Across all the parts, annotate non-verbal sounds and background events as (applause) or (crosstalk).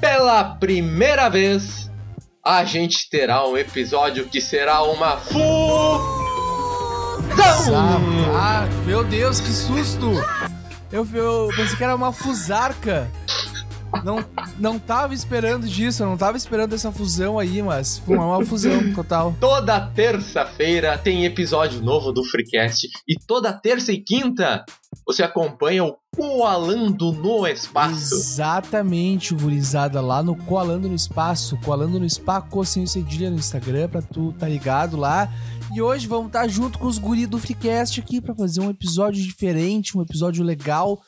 Pela primeira vez, a gente terá um episódio que será uma fusão! Ah, meu Deus, que susto! Eu, eu pensei que era uma fusarca. Não, não tava esperando disso, eu não tava esperando essa fusão aí, mas foi uma fusão total. Toda terça-feira tem episódio novo do Freecast e toda terça e quinta você acompanha o Coalando no Espaço. Exatamente, gurizada, lá no Coalando no Espaço, Coalando no Espaço, sem cedilha no Instagram, pra tu tá ligado lá. E hoje vamos estar junto com os guris do Freecast aqui pra fazer um episódio diferente, um episódio legal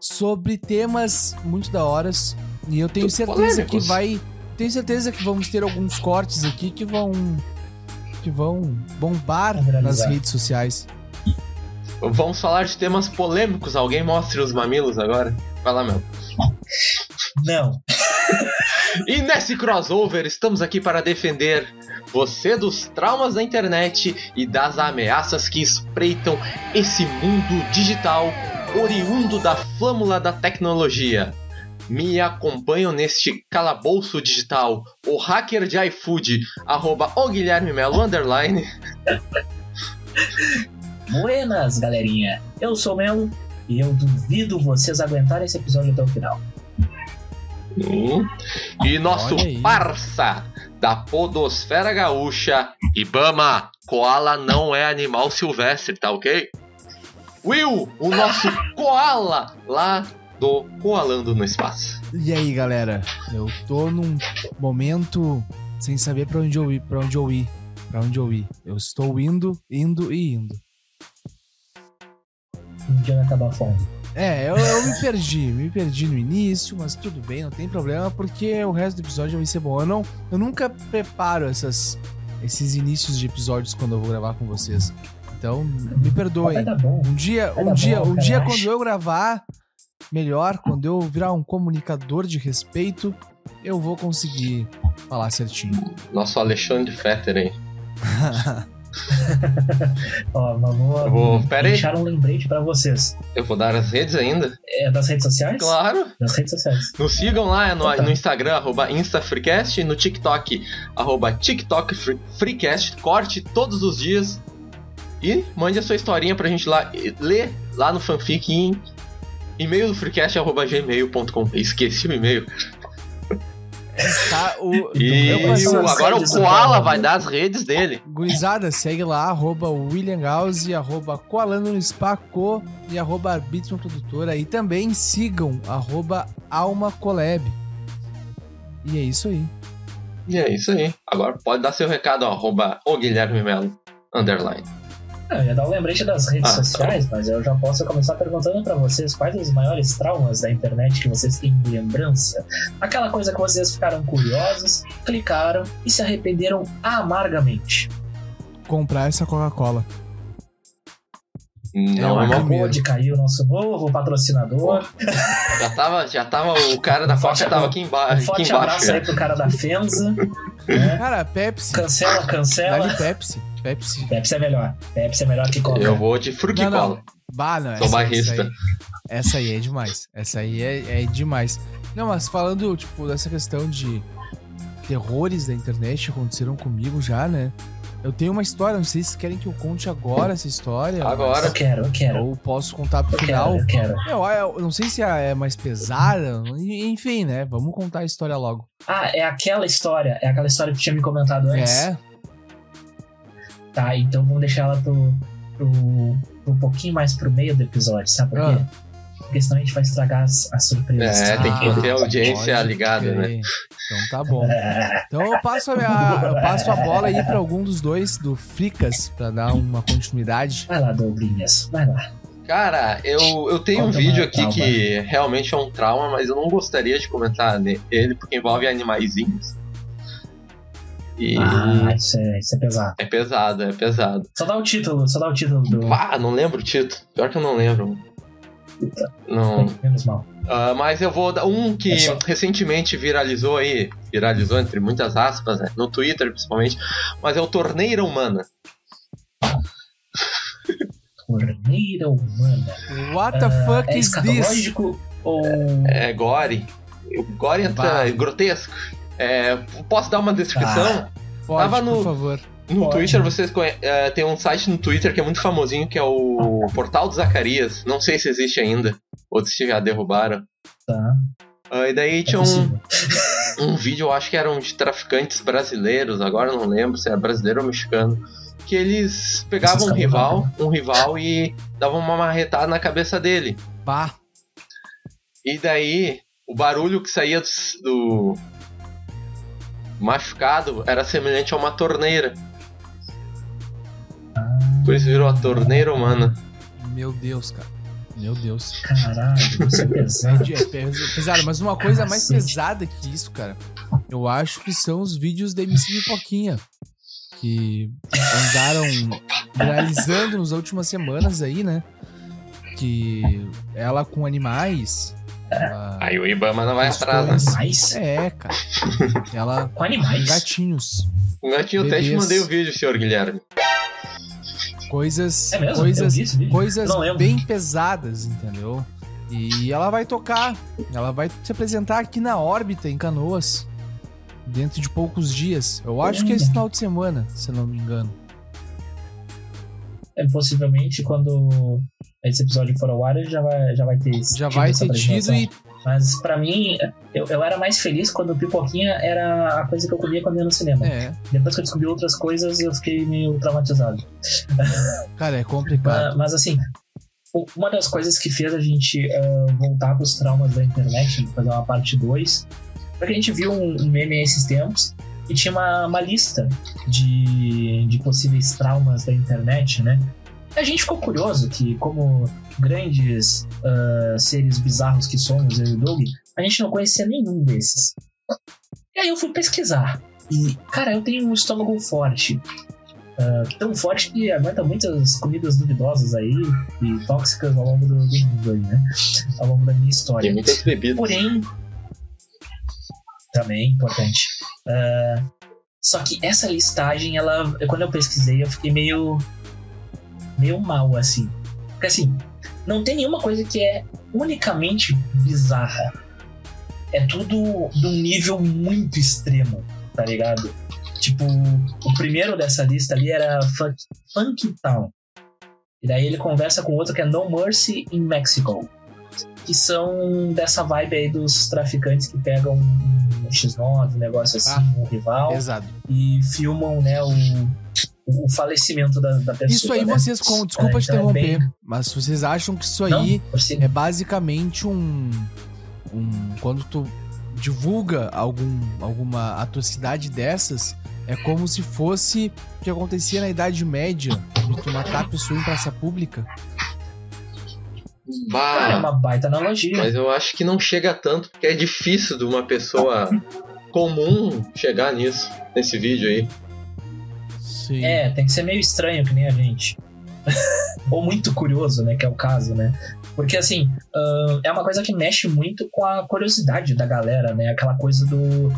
sobre temas muito da horas. E eu tenho certeza que vai. Tenho certeza que vamos ter alguns cortes aqui que vão. que vão bombar nas redes sociais. Vamos falar de temas polêmicos. Alguém mostre os mamilos agora? Vai lá, meu. Não. (laughs) E nesse crossover, estamos aqui para defender você dos traumas da internet e das ameaças que espreitam esse mundo digital oriundo da flâmula da tecnologia. Me acompanham neste calabouço digital, o hacker de iFood, arroba o Guilherme Melo, underline. Buenas, galerinha. Eu sou o Melo e eu duvido vocês aguentarem esse episódio até o final. Hum. E nosso Olha aí. parça da podosfera gaúcha, Ibama, koala não é animal silvestre, tá ok? Will, o nosso koala lá do Koalando no Espaço. E aí, galera? Eu tô num momento sem saber pra onde eu ir, pra onde eu ir, pra onde eu ir. Eu estou indo, indo e indo. Um dia vai acabar a fome. É, eu, eu me perdi, me perdi no início, mas tudo bem, não tem problema, porque o resto do episódio vai ser bom. Eu, não, eu nunca preparo essas, esses inícios de episódios quando eu vou gravar com vocês. Então, me perdoem. Bom. Um dia, Vai um dia, bom, um dia quando eu gravar melhor, quando eu virar um comunicador de respeito, eu vou conseguir falar certinho. Nosso Alexandre Fetter, hein? (laughs) Ó, mas vou, Eu vou- pera aí. deixar um lembrete pra vocês. Eu vou dar as redes ainda? É das redes sociais? Claro! Das redes sociais. Nos sigam lá no, Então tá. no Instagram, arroba InstaFreecast, e no TikTok, arroba TikTok Free- Freecast. Corte todos os dias. E mande a sua historinha pra gente lá ler lá no fanfic em e-mail do freecast, arroba gmail.com. Esqueci o e-mail. Tá, o, E eu agora o Koala vai dar as redes dele. Gurizada, segue lá, arroba William Gauss, arroba Coalando no Spaco e arroba Arbitrum Produtora. E também sigam arroba Alma Collab. E é isso aí. E é isso aí. Agora pode dar seu recado, ó, arroba o Guilherme Melo, underline. Ah, Eu ia dar um lembrete das redes Ah, sociais, mas eu já posso começar perguntando pra vocês quais os maiores traumas da internet que vocês têm de lembrança. Aquela coisa que vocês ficaram curiosos, clicaram e se arrependeram amargamente. Comprar essa Coca-Cola. Não, É é uma uma... primeira. Acabou de cair o nosso novo patrocinador. já, tava, já tava. O cara da Coca tava aqui, emba Um aqui forte embaixo. abraço aí pro cara da Fenza. né? Cara, Pepsi. Cancela, cancela. Dá-lhe Pepsi. Pepsi. Pepsi é melhor. Pepsi é melhor que Coca. Eu vou de Não, Fruquicola. não. Bah, não. Sou essa- barrista. Essa aí, essa aí é demais. Essa aí é, é demais. Não, mas falando, tipo, dessa questão de terrores da internet que aconteceram comigo já, né? Eu tenho uma história, não sei se querem que eu conte agora essa história. Agora. Eu quero, eu quero. Ou posso contar pro Eu final. quero, eu quero. Eu, eu não sei se é mais pesada, enfim, né? Vamos contar a história logo. Ah, é aquela história. É aquela história que tinha me comentado antes. É, Tá, então vamos deixar ela pro, pro, pro um pouquinho mais pro meio do episódio, sabe por quê? Ah. Porque senão a gente vai estragar as, as surpresas. É, tem que Ah, ter a audiência ligada, né? Então tá bom. É, Então eu passo a, minha- eu passo a bola aí pra algum dos dois, do Fricas, pra dar uma continuidade. vai lá, Douglinhas. Vai lá. Cara, eu, eu tenho um Conta vídeo uma aqui trauma. que realmente é um trauma, mas eu não gostaria de comentar ele porque envolve animaizinhos. E Ah, isso é, isso é pesado. é pesado, é pesado. Só dá o título, só dá o título do. Ah, não lembro o título. Pior que eu não lembro. Não. Menos mal. Ah, mas eu vou dar um que É só- recentemente viralizou aí, viralizou entre muitas aspas, né, no Twitter principalmente, mas é o Torneira Humana. Torneira humana. What the fuck É is this? escatológico ou. É gore. O gore entra Vai. é grotesco. É, posso dar uma descrição? Pode, Tava por no- favor. No Pode. Twitter, vocês conhe- é, tem um site no Twitter que é muito famosinho, que é o Portal do Zacarias. Não sei se existe ainda, ou se já derrubaram. Tá. Ah, e daí É tinha um, (laughs) um vídeo, eu acho que eram de traficantes brasileiros, agora não lembro se era brasileiro ou mexicano, que eles pegavam um rival, cabos um rival e davam uma marretada na cabeça dele. Bah, E daí o barulho que saía do, do machucado era semelhante a uma torneira. Por isso virou a torneira humana. meu Deus, cara. Meu Deus. Caralho, isso é É, pesado. é pes- pesado, mas uma coisa mais pesada que isso, cara, eu acho que são os vídeos da MC Pipoquinha. Que andaram viralizando nas últimas semanas aí, né? Que ela com animais. Ela- Aí o Ibama não vai atrás, né? Mas É, cara. Ela com com animais. gatinhos. O gatinho até te Bebês. mandei o vídeo, senhor Guilherme. É Coisas. mesmo? Eu Coisas vi esse vídeo? coisas Não lembro. bem pesadas, entendeu? E ela vai tocar, ela vai se apresentar aqui na órbita, em Canoas, dentro de poucos dias. Eu acho que é esse final de semana, se eu não me engano. É, possivelmente quando esse episódio for ao ar, ele já vai, já vai ter Já vai ter tido apresentação. e. Mas pra mim, eu, eu era mais feliz quando o Pipoquinha era a coisa que eu comia quando ia no cinema. É, Depois que eu descobri outras coisas, eu fiquei meio traumatizado. (laughs) cara, é complicado. Mas, mas, assim, uma das coisas que fez a gente eh, voltar pros traumas da internet, fazer uma parte 2, foi que a gente viu um, um meme esses tempos e tinha uma, uma lista de, de possíveis traumas da internet, né? A gente ficou curioso que, como grandes ah, seres bizarros que somos, eu e o Doug, a gente não conhecia nenhum desses. E aí eu fui pesquisar. E, cara, eu tenho um estômago forte ah, tão forte que aguenta muitas comidas duvidosas aí e tóxicas ao longo do, do mundo aí, né? Ao longo da minha história. Tem muitas bebidas. Porém, também importante. Ah, só que essa listagem, ela, quando eu pesquisei, eu fiquei meio meio mal assim. Porque assim, não tem nenhuma coisa que é unicamente bizarra. É tudo de um nível muito extremo, tá ligado? Tipo, o primeiro dessa lista ali era Funk, Funky Town. E daí ele conversa com outro que é No Mercy in Mexico. Que são dessa vibe aí dos traficantes que pegam um X9, um negócio assim, Ah, um rival, Pesado. e filmam, né, o, o falecimento da, da pessoa. Isso aí né? vocês, com, desculpa É, te então é interromper, bem- mas vocês acham que isso Não, aí si- é basicamente um, um quando tu divulga algum, alguma atrocidade dessas é como se fosse o que acontecia na Idade Média de tu matar a pessoa em praça pública Cara, é Bah, uma baita analogia. mas eu acho que não chega tanto, porque é difícil de uma pessoa comum chegar nisso, nesse vídeo aí. sim É, tem que ser meio estranho, que nem a gente. (laughs) Ou muito curioso, né? Que é o caso, né? Porque, assim, ahn, é uma coisa que mexe muito com a curiosidade da galera, né? Aquela coisa do.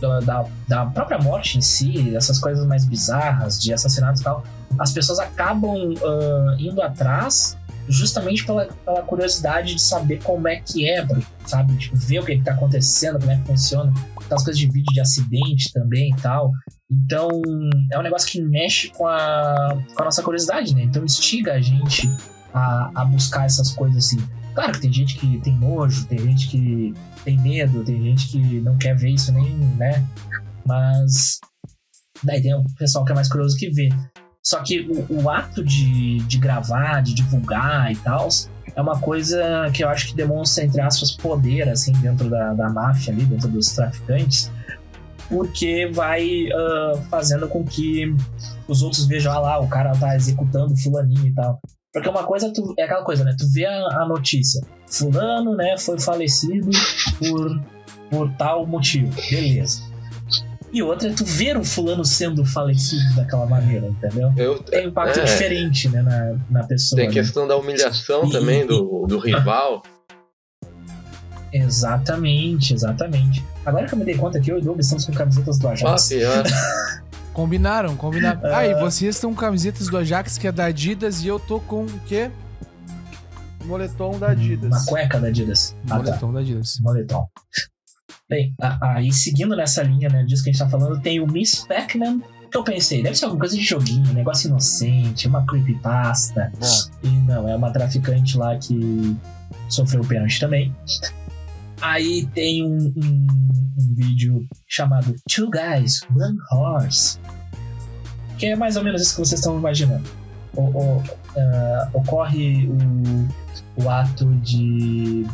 da- Da, da própria morte em si, essas coisas mais bizarras, de assassinatos e tal. As pessoas acabam ahn, indo atrás justamente pela, pela curiosidade de saber como é que é, sabe? Tipo, ver o que, que tá acontecendo, como é que funciona. Aquelas coisas de vídeo de acidente também e tal. Então, é um negócio que mexe com a, com a nossa curiosidade, né? Então, instiga a gente a, a buscar essas coisas assim. Claro que tem gente que tem nojo, tem gente que tem medo, tem gente que não quer ver isso nem, né? Mas daí tem o pessoal que é mais curioso que vê. Só que o, o ato de, de gravar, de divulgar e tal, é uma coisa que eu acho que demonstra, entre aspas, poder, assim, dentro da, da máfia ali, dentro dos traficantes, porque vai ah, fazendo com que os outros vejam, ah lá, o cara tá executando fulaninho e tal. Porque uma coisa tu- é aquela coisa, né? Tu vê a, a notícia, fulano, né, foi falecido por, por tal motivo. Beleza. E outra é tu ver o fulano sendo falecido daquela maneira, entendeu? Eu, Tem um impacto é, diferente, né, na, na pessoa. Tem a né? questão da humilhação E- também e- do, do rival. (laughs) Exatamente, exatamente. Agora que eu me dei conta que eu e o Doug estamos com camisetas do Ah, Ajax. pior. (laughs) Combinaram, combinaram. Ah, É. e vocês estão com camisetas do Ajax, que é da Adidas, e eu tô com o quê? Moletom da Adidas. Uma cueca da Adidas. Ah, tá. Moletom da Adidas. Moletom. Bem, aí seguindo nessa linha, né, disso que a gente tá falando, tem o Miss Pac-Man, que eu pensei, deve ser alguma coisa de joguinho, um negócio inocente, uma creepypasta. Bom, E não, é uma traficante lá que sofreu pênalti também. Aí tem um, um- um vídeo chamado Two Guys, One Horse. Que é mais ou menos isso que vocês estão imaginando. O- o- ah, ocorre o, o ato de.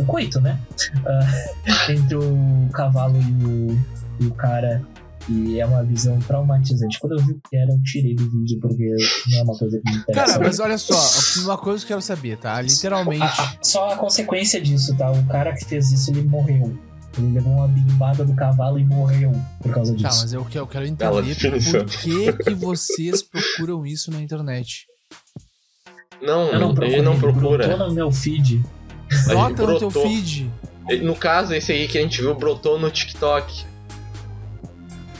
O coito, né? Ah, (laughs) entre o cavalo e o, e o cara. E é uma visão traumatizante. Quando eu vi o que era, eu tirei do vídeo, porque não é uma coisa que me interessa. Cara, mas olha só, uma coisa que eu quero saber, tá? Literalmente. A- a- só a consequência disso, tá? O cara que fez isso, ele morreu. Ele levou uma bimbada do cavalo e morreu por causa Tá, disso. mas eu, que- eu quero entender por que, que vocês procuram isso na internet. Não, eu não procurei, ele não procura. no meu feed. Brota no teu feed. No caso, esse aí que a gente viu brotou no TikTok.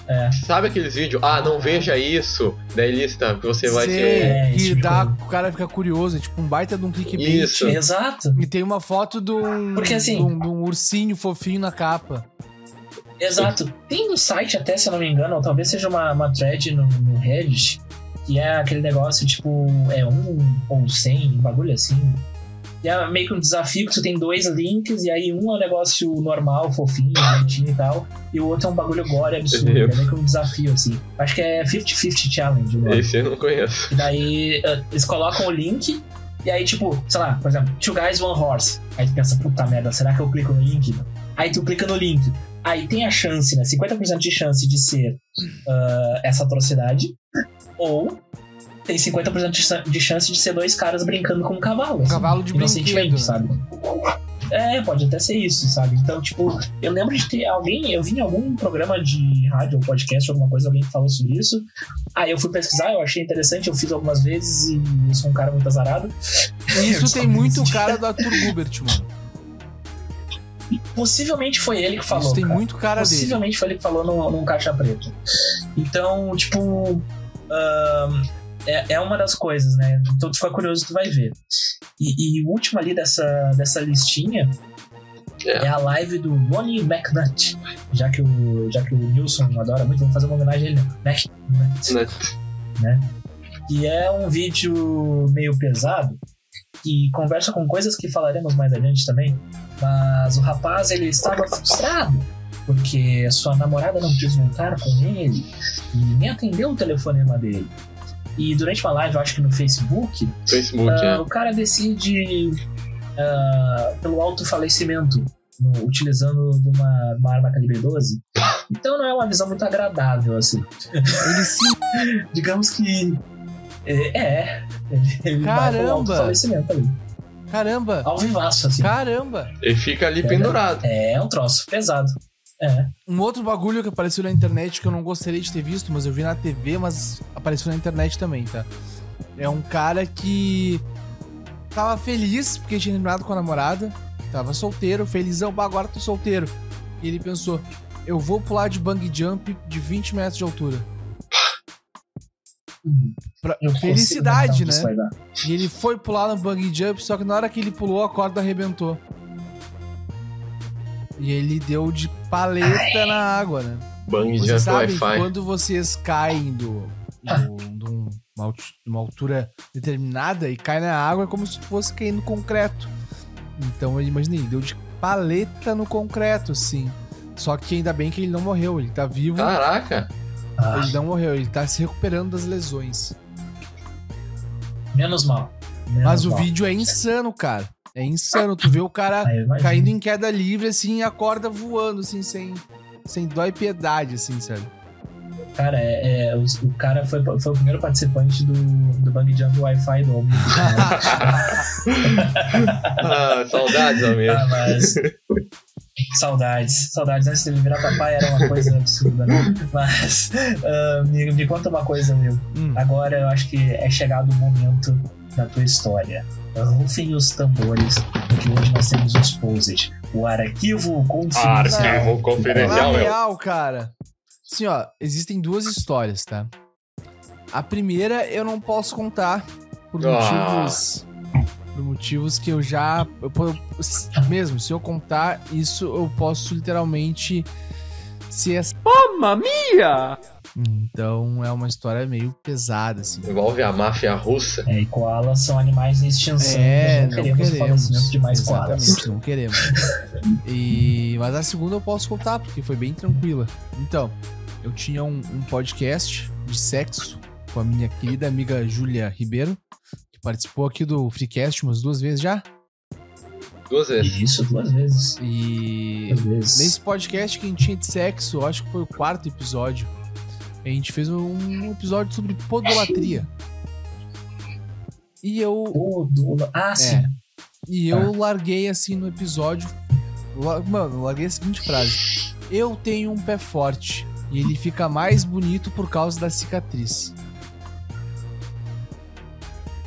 É. Sabe aqueles vídeos? Ah, não veja isso. Daí lista que você vai Sei, ser. É, que tipo- dá, o cara fica curioso, é tipo um baita de um clickbait. Isso. Exato, E tem uma foto de um, Porque, assim- de um, de um ursinho fofinho na capa. exato. Tem no site até, se eu não me engano, ou talvez seja uma, uma thread no, no Reddit, que é aquele negócio tipo, é um ou cem, um bagulho assim. E é meio que um desafio que tu tem dois links, e aí um é um negócio normal, fofinho, bonitinho e tal, e o outro é um bagulho gore absurdo. É meio que um desafio, assim. Acho que é 50-50 Challenge o nome. Esse eu não conheço. E daí eh, eles colocam o link, e aí, tipo, sei lá, por exemplo, Two Guys, One Horse. Aí tu pensa, puta merda, será que eu clico no link? Aí tu clica no link. Aí tem a chance, né? 50% de chance de ser ah, essa atrocidade. Ou tem 50% de chan- de chance de ser dois caras brincando com um cavalo. Um cavalo de brinquedo. sabe? É, pode até ser isso, sabe? Então, tipo, eu lembro de ter alguém, eu vi em algum programa de rádio ou podcast, alguma coisa, alguém que falou sobre isso. Aí eu fui pesquisar, eu achei interessante, eu fiz algumas vezes e eu sou um cara muito azarado. E isso tem muito Descobri cara do Arthur Gubert, mano. Possivelmente foi ele que falou. Isso tem cara. muito cara dele. Possivelmente foi ele que falou num, num caixa preto. Então, tipo. ahn, é, é uma das coisas, né? Então tu fica curioso, tu vai ver. E, e o último ali dessa, dessa listinha É. é. a live do Ronnie McNutt. Já que o, já que o Nilson adora muito, vamos fazer uma homenagem a ele, né? McNutt. Né? E é um vídeo meio pesado que conversa com coisas que falaremos mais adiante também. Mas o rapaz ele estava frustrado porque sua namorada não quis voltar com ele e nem atendeu o telefonema dele. E durante uma live, eu acho que no Facebook, Facebook, ah, é. o cara decide ah, pelo autofalecimento, no- utilizando de uma, uma arma calibre 12. Então não é uma visão muito agradável, assim. Ele se Digamos que. É. é, ele, Caramba! autofalecimento ali. Caramba! Ao vivaço, assim. Caramba! Ele fica ali pendurado. É um troço pesado. É. Um outro bagulho que apareceu na internet que eu não gostaria de ter visto, mas eu vi na TV, mas apareceu na internet também, tá? É um cara que tava feliz porque tinha terminado com a namorada, tava solteiro, felizão, "Bah, agora tô solteiro. E ele pensou: eu vou pular de bungee jump de 20 metros de altura. Pra- Eu Felicidade, né? E ele foi pular no bungee jump, só que na hora que ele pulou, a corda arrebentou. E ele deu de paleta na água, né? Bang Vocês jump sabem quando vocês caem do, do- de um- uma, alti- de uma altura determinada e cai na água, é como se fosse cair no concreto. Então eu imaginei, deu de paleta no concreto, assim. Só que ainda bem que ele não morreu, ele tá vivo, Caraca. Ah, ele não morreu, ele tá se recuperando das lesões. menos mal. Menos Mas o mal. vídeo é insano, cara. É insano. Tu vê o cara imagino. caindo em queda livre, assim, e a corda voando, assim, sem, sem dó e piedade, assim, sabe? Cara, é, é, o, o cara foi, foi o primeiro participante do, do Bang Jump Wi-Fi do Omni. (laughs) Ah, saudades, amigo. Ah, mas. Saudades, saudades. Antes de ele virar papai era uma coisa absurda, né? Mas uh, me, me, conta uma coisa, meu. Hum. Agora eu acho que é chegado o momento da tua história. Rufem os tambores, porque hoje nós temos o Exposed, o arquivo confidencial. Arquivo confidencial, Na real, cara. Sim, ó, existem duas histórias, tá? A primeira eu não posso contar por ah. motivos por motivos que eu já. Eu, mesmo, se eu contar isso, eu posso literalmente ser. Mamma mia! Então é uma história meio pesada, assim. Envolve a máfia russa. É, e koalas são animais em extinção. É, não, não queremos, queremos de mais Exatamente, koalas. não queremos. E... Mas a segunda eu posso contar, porque foi bem tranquila. Então, eu tinha um, um podcast de sexo com a minha querida amiga Júlia Ribeiro participou aqui do Freecast umas duas vezes já. Duas vezes. Isso, duas vezes. E duas vezes. nesse podcast que a gente tinha de sexo, acho que foi o quarto episódio, a gente fez um episódio sobre podolatria. E eu. Podola... Ah, é, sim. E eu ah. larguei assim no episódio. Mano, larguei a seguinte frase: Eu tenho um pé forte e ele fica mais bonito por causa da cicatriz.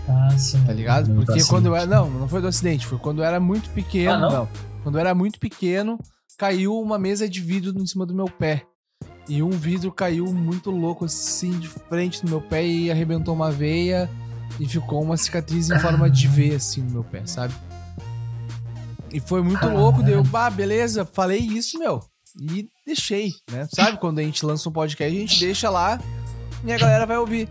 Ah, sim. Tá ligado? Porque quando eu era. Não, não foi do acidente, foi quando eu era muito pequeno. Ah, não? não? Quando eu era muito pequeno, caiu uma mesa de vidro em cima do meu pé. E um vidro caiu muito louco, assim, de frente no meu pé e arrebentou uma veia. E ficou uma cicatriz em forma de V, assim, no meu pé, sabe? E foi muito louco, deu, bah, beleza, falei isso, meu. E deixei, né? Sabe quando a gente lança um podcast, a gente deixa lá e a galera vai ouvir.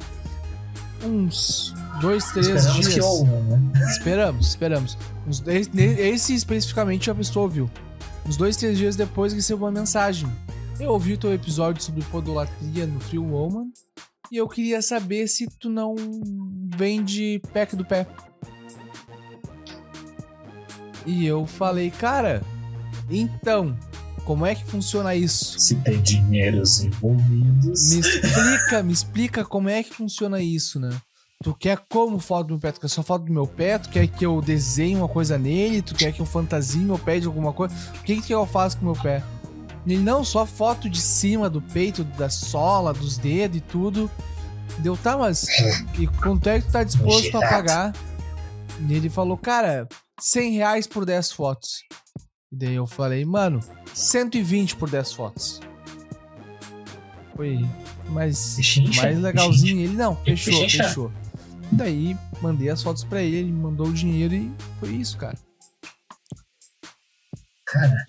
Uns dois, três esperamos dias. Que né? Esperamos, esperamos. Uns, esse especificamente a pessoa ouviu. Uns dois, três dias depois recebeu uma mensagem. Eu ouvi o teu episódio sobre podolatria no Free Woman e eu queria saber se tu não vende pack do pé. E eu falei, cara, então, como é que funciona isso? Se tem dinheiros envolvidos. Me explica, me explica como é que funciona isso, né? Tu quer como foto do meu pé? Tu quer só foto do meu pé? Tu quer que eu desenhe uma coisa nele? Tu quer que eu fantasie meu pé de alguma coisa? O que, que eu faço com meu pé? Ele não só foto de cima do peito, da sola, dos dedos e tudo. Deu, tá, mas. (laughs) E quanto é que tu tá disposto a pagar? E ele falou, cara, 100 reais por 10 fotos. E daí eu falei, mano, 120 por 10 fotos. Foi mais, mais legalzinho. Ele, não, fechou, fechou. Daí mandei as fotos para ele, ele mandou o dinheiro e foi isso, cara. Cara,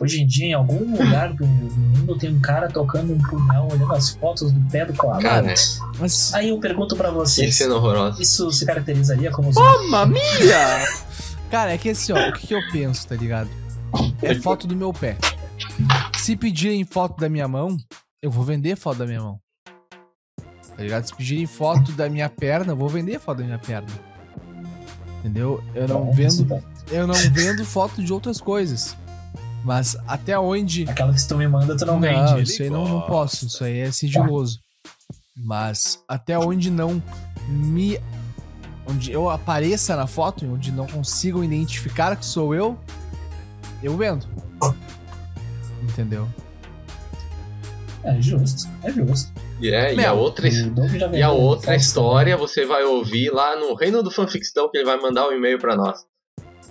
hoje em dia, em algum lugar do mundo, tem um cara tocando um punhal, olhando as fotos do pé do koala. Cara, mas... Aí eu pergunto para vocês: isso, horroroso. isso se caracterizaria como. Mamma mia! Cara, é que assim, ó, o que, que eu penso, tá ligado? É foto do meu pé. Se pedirem foto da minha mão, eu vou vender foto da minha mão tá ligado? Se pedirem foto da minha perna, eu vou vender foto da minha perna. Entendeu? Eu não vendo. Eu não vendo foto de outras coisas. Mas até onde. Aquela que tu me manda, tu não, não vende. Isso aí não, não posso. Isso aí é sigiloso. Mas até onde não me. Onde eu apareça na foto, onde não consigam identificar que sou eu, eu vendo. Entendeu? É justo, é justo. É, e a outra, e a outra história você vai ouvir lá no Reino do Fanfictão, que ele vai mandar um e-mail para nós.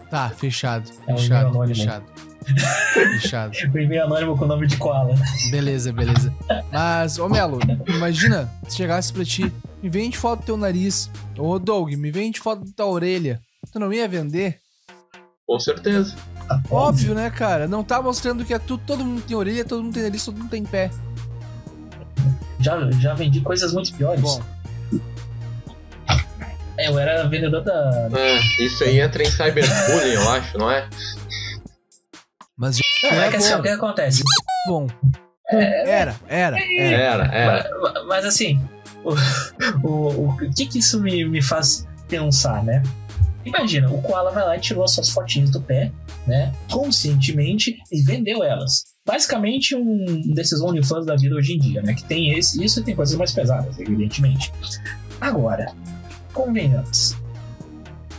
Tá, fechado. É fechado, um fechado. Fechado. (laughs) o e-mail anônimo com o nome de Koala. Beleza, beleza. Mas, ô Melo, imagina se chegasse pra ti, me vende foto do teu nariz. Ô Doug, me vende foto da tua orelha. Tu não ia vender? Com certeza. Óbvio, né, cara? Não tá mostrando que é tudo, todo mundo tem orelha, todo mundo tem nariz, todo mundo tem pé. Já, já vendi coisas muito piores. Bom. É, eu era vendedor da. É, isso aí entra em cyberbullying, eu acho, não é? Mas não, é, é que assim, o que acontece? Bom. É, era, era, era. Era, era. Mas, mas assim, (laughs) o, o, o, que, que isso me, me faz pensar, né? Imagina, o Koala vai lá e tirou as suas fotinhas do pé, né? Conscientemente e vendeu elas basicamente um desses OnlyFans da vida hoje em dia, né? Que tem esse, isso e tem coisas mais pesadas, evidentemente. Agora, convenhamos.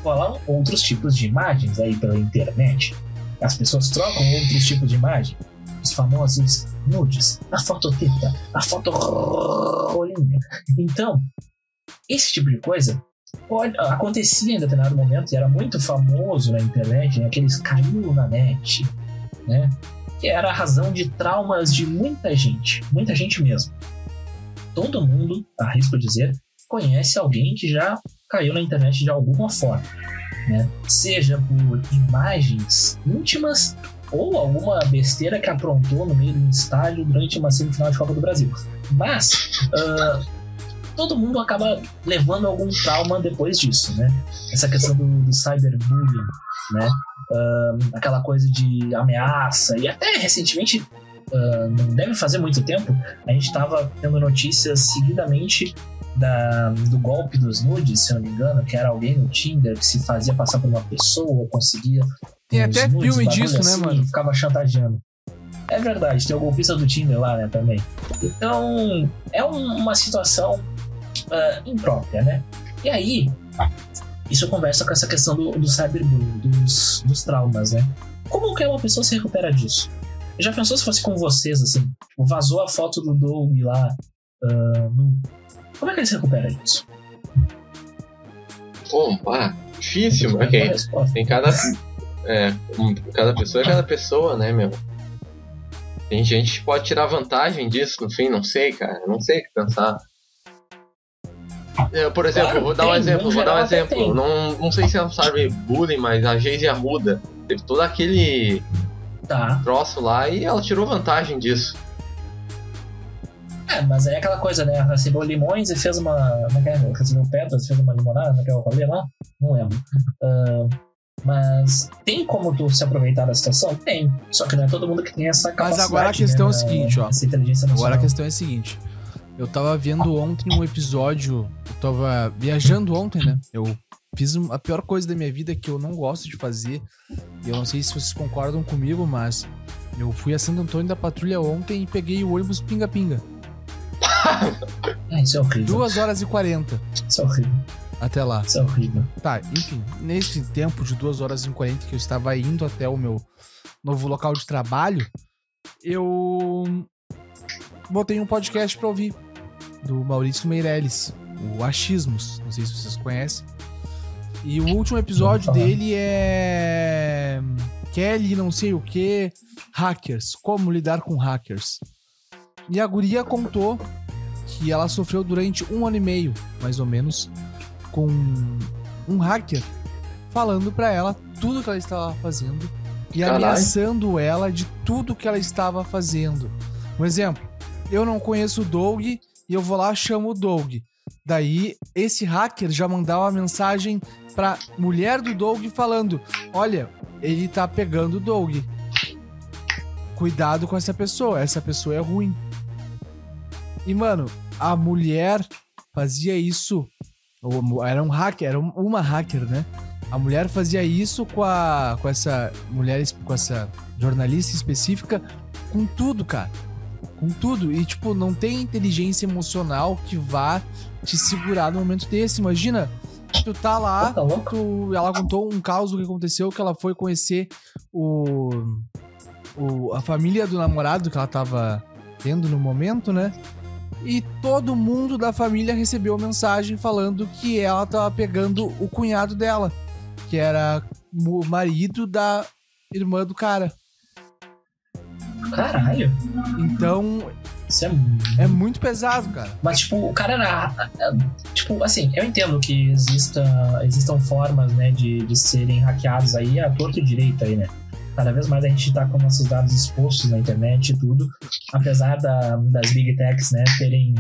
Falar outros tipos de imagens aí pela internet. As pessoas trocam outros tipos de imagem. Os famosos nudes, a fototeta, a foto rolinha. Então, esse tipo de coisa pode, acontecia em determinado momento e era muito famoso na internet, né? aqueles caiu na net, né? Que era a razão de traumas de muita gente, muita gente mesmo. Todo mundo, arrisco dizer, conhece alguém que já caiu na internet de alguma forma, né? Seja por imagens íntimas ou alguma besteira que aprontou no meio de um estádio durante uma semifinal de Copa do Brasil. Mas uh, todo mundo acaba levando algum trauma depois disso, né? Essa questão do, do cyberbullying, né? Uh, aquela coisa de ameaça e até recentemente uh, não deve fazer muito tempo a gente estava tendo notícias seguidamente da, do golpe dos nudes, se eu não me engano, que era alguém no Tinder que se fazia passar por uma pessoa, conseguia. Tem até nudes, filme disso, né, assim, né, mano? Ficava chantageando. É verdade, tem o golpista do Tinder lá, né, também. Então, é um, uma situação uh, imprópria, né? E aí, isso conversa com essa questão do, do cyberbullying, dos, dos traumas, né? Como que uma pessoa se recupera disso? Já pensou se fosse com vocês, assim? Tipo, vazou a foto do Doug lá uh, no, como é que ele se recupera disso? Bom, pá, difícil, mas okay. tem cada. É, cada pessoa é cada pessoa, né, meu? Tem gente que pode tirar vantagem disso no fim, não sei, cara. Não sei o que pensar. Eu, por exemplo, claro, vou dar um exemplo, vou dar um exemplo. Não, não sei se é um sabe bullying, mas a Geise Arruda teve todo aquele tá. troço lá e ela tirou vantagem disso. É, mas é aquela coisa, né? Recebeu limões e fez uma. Como é que é? Recebeu pedras, fez uma limonada, como é que o rolê lá? Não lembro. Uh, mas tem como tu se aproveitar da situação? Tem. Só que não é todo mundo que tem essa capacidade. Mas agora a questão né, é o seguinte, ó. Agora a questão é a seguinte. Eu tava vendo ontem um episódio. Eu tava viajando ontem, né? Eu fiz a pior coisa da minha vida que eu não gosto de fazer. Eu não sei se vocês concordam comigo, mas eu fui a Santo Antônio da Patrulha ontem e peguei o ônibus pinga-pinga. (laughs) É, isso é horrível. 2 horas e 40. Isso é horrível. Até lá. Isso é horrível. Tá, enfim, nesse tempo de 2 horas e 40 que eu estava indo até o meu novo local de trabalho, eu botei um podcast pra ouvir do Maurício Meirelles, o Achismos. Não sei se vocês conhecem. E o último episódio dele é Kelly, não sei o que, hackers, como lidar com hackers. E a guria contou que ela sofreu durante um ano e meio, mais ou menos, com um hacker falando para ela tudo que ela estava fazendo e Caralho. ameaçando ela de tudo que ela estava fazendo. Um exemplo, eu não conheço o Doug e eu vou lá chamo o Doug. Daí esse hacker já mandava uma mensagem pra mulher do Doug falando: "Olha, ele tá pegando o Doug. Cuidado com essa pessoa, essa pessoa é ruim." E, mano, a mulher fazia isso. Era um hacker, era uma hacker, né? A mulher fazia isso com a. com essa mulher, com essa jornalista específica, com tudo, cara. Com tudo. E, tipo, não tem inteligência emocional que vá te segurar no momento desse. Imagina, tu tá lá, tá tu, ela contou um caos do que aconteceu, que ela foi conhecer o, o. a família do namorado que ela tava tendo no momento, né? E todo mundo da família recebeu mensagem falando que ela tava pegando o cunhado dela, que era o marido da irmã do cara. Caralho. Então. Isso é... é muito pesado, cara. Mas, tipo, o cara era. Tipo, assim, eu entendo que exista, existam formas, né, de, de serem hackeados aí a torto e direito aí, né? Cada vez mais a gente está com nossos dados expostos na internet e tudo, apesar da, das big techs né, terem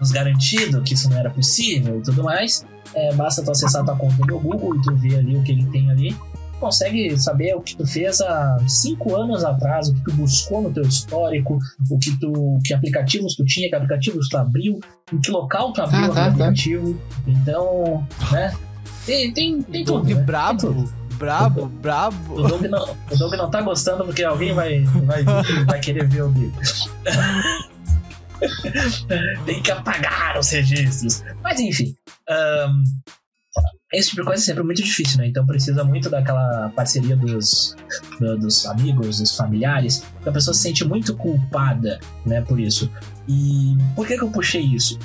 nos garantido que isso não era possível e tudo mais. É, basta tu acessar tua conta no Google e tu ver ali o que ele tem ali. Consegue saber o que tu fez há cinco anos atrás, o que tu buscou no teu histórico, o que tu, que aplicativos tu tinha, que aplicativos tu abriu, em que local tu abriu ah, tá, aplicativo. Tá. Então, né? Tem, tem, tem tudo. Que né? brabo. Brabo, brabo. O Doug, não, o Doug não tá gostando porque alguém vai, vai, vai querer ver o vídeo. (laughs) Tem que apagar os registros. Mas enfim. Um, esse tipo de coisa é sempre muito difícil, né? Então precisa muito daquela parceria dos, do, dos amigos, dos familiares, que a pessoa se sente muito culpada, né, por isso. E por que, que eu puxei isso?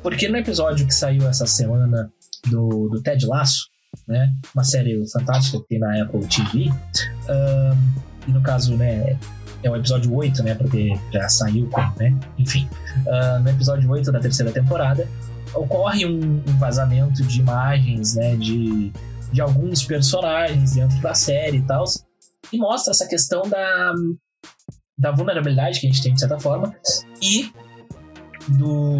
Porque no episódio que saiu essa semana do, do Ted Lasso, né, uma série fantástica que tem na Apple TV, uh, e no caso, né, é o episódio 8, né, porque já saiu, né, enfim, uh, no episódio 8 da terceira temporada, ocorre um, um vazamento de imagens, né, de, de alguns personagens dentro da série e tal, e mostra essa questão da, da vulnerabilidade que a gente tem, de certa forma, e do,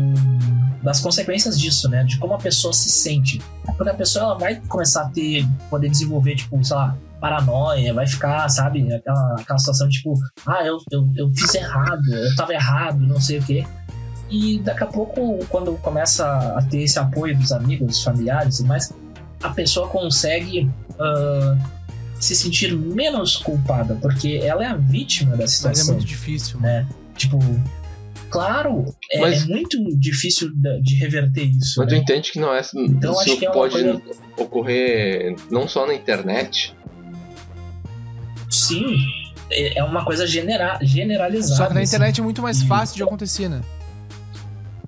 das consequências disso, né? De como a pessoa se sente. Porque a pessoa ela vai começar a ter, poder desenvolver, tipo, sei lá, paranoia, vai ficar, sabe, aquela, aquela situação tipo, ah, eu, eu, eu fiz errado, eu tava errado, não sei o quê. E daqui a pouco, quando começa a ter esse apoio dos amigos, dos familiares e mais, a pessoa consegue uh, se sentir menos culpada, porque ela é a vítima da situação. Mas é muito difícil, né? Tipo, claro, é, mas, é muito difícil de reverter isso. Mas né? tu entende que não é. Então, isso acho que é pode coisa... ocorrer não só na internet. Sim, é, é uma coisa genera generalizada. Só que na assim. internet é muito mais fácil de acontecer, né?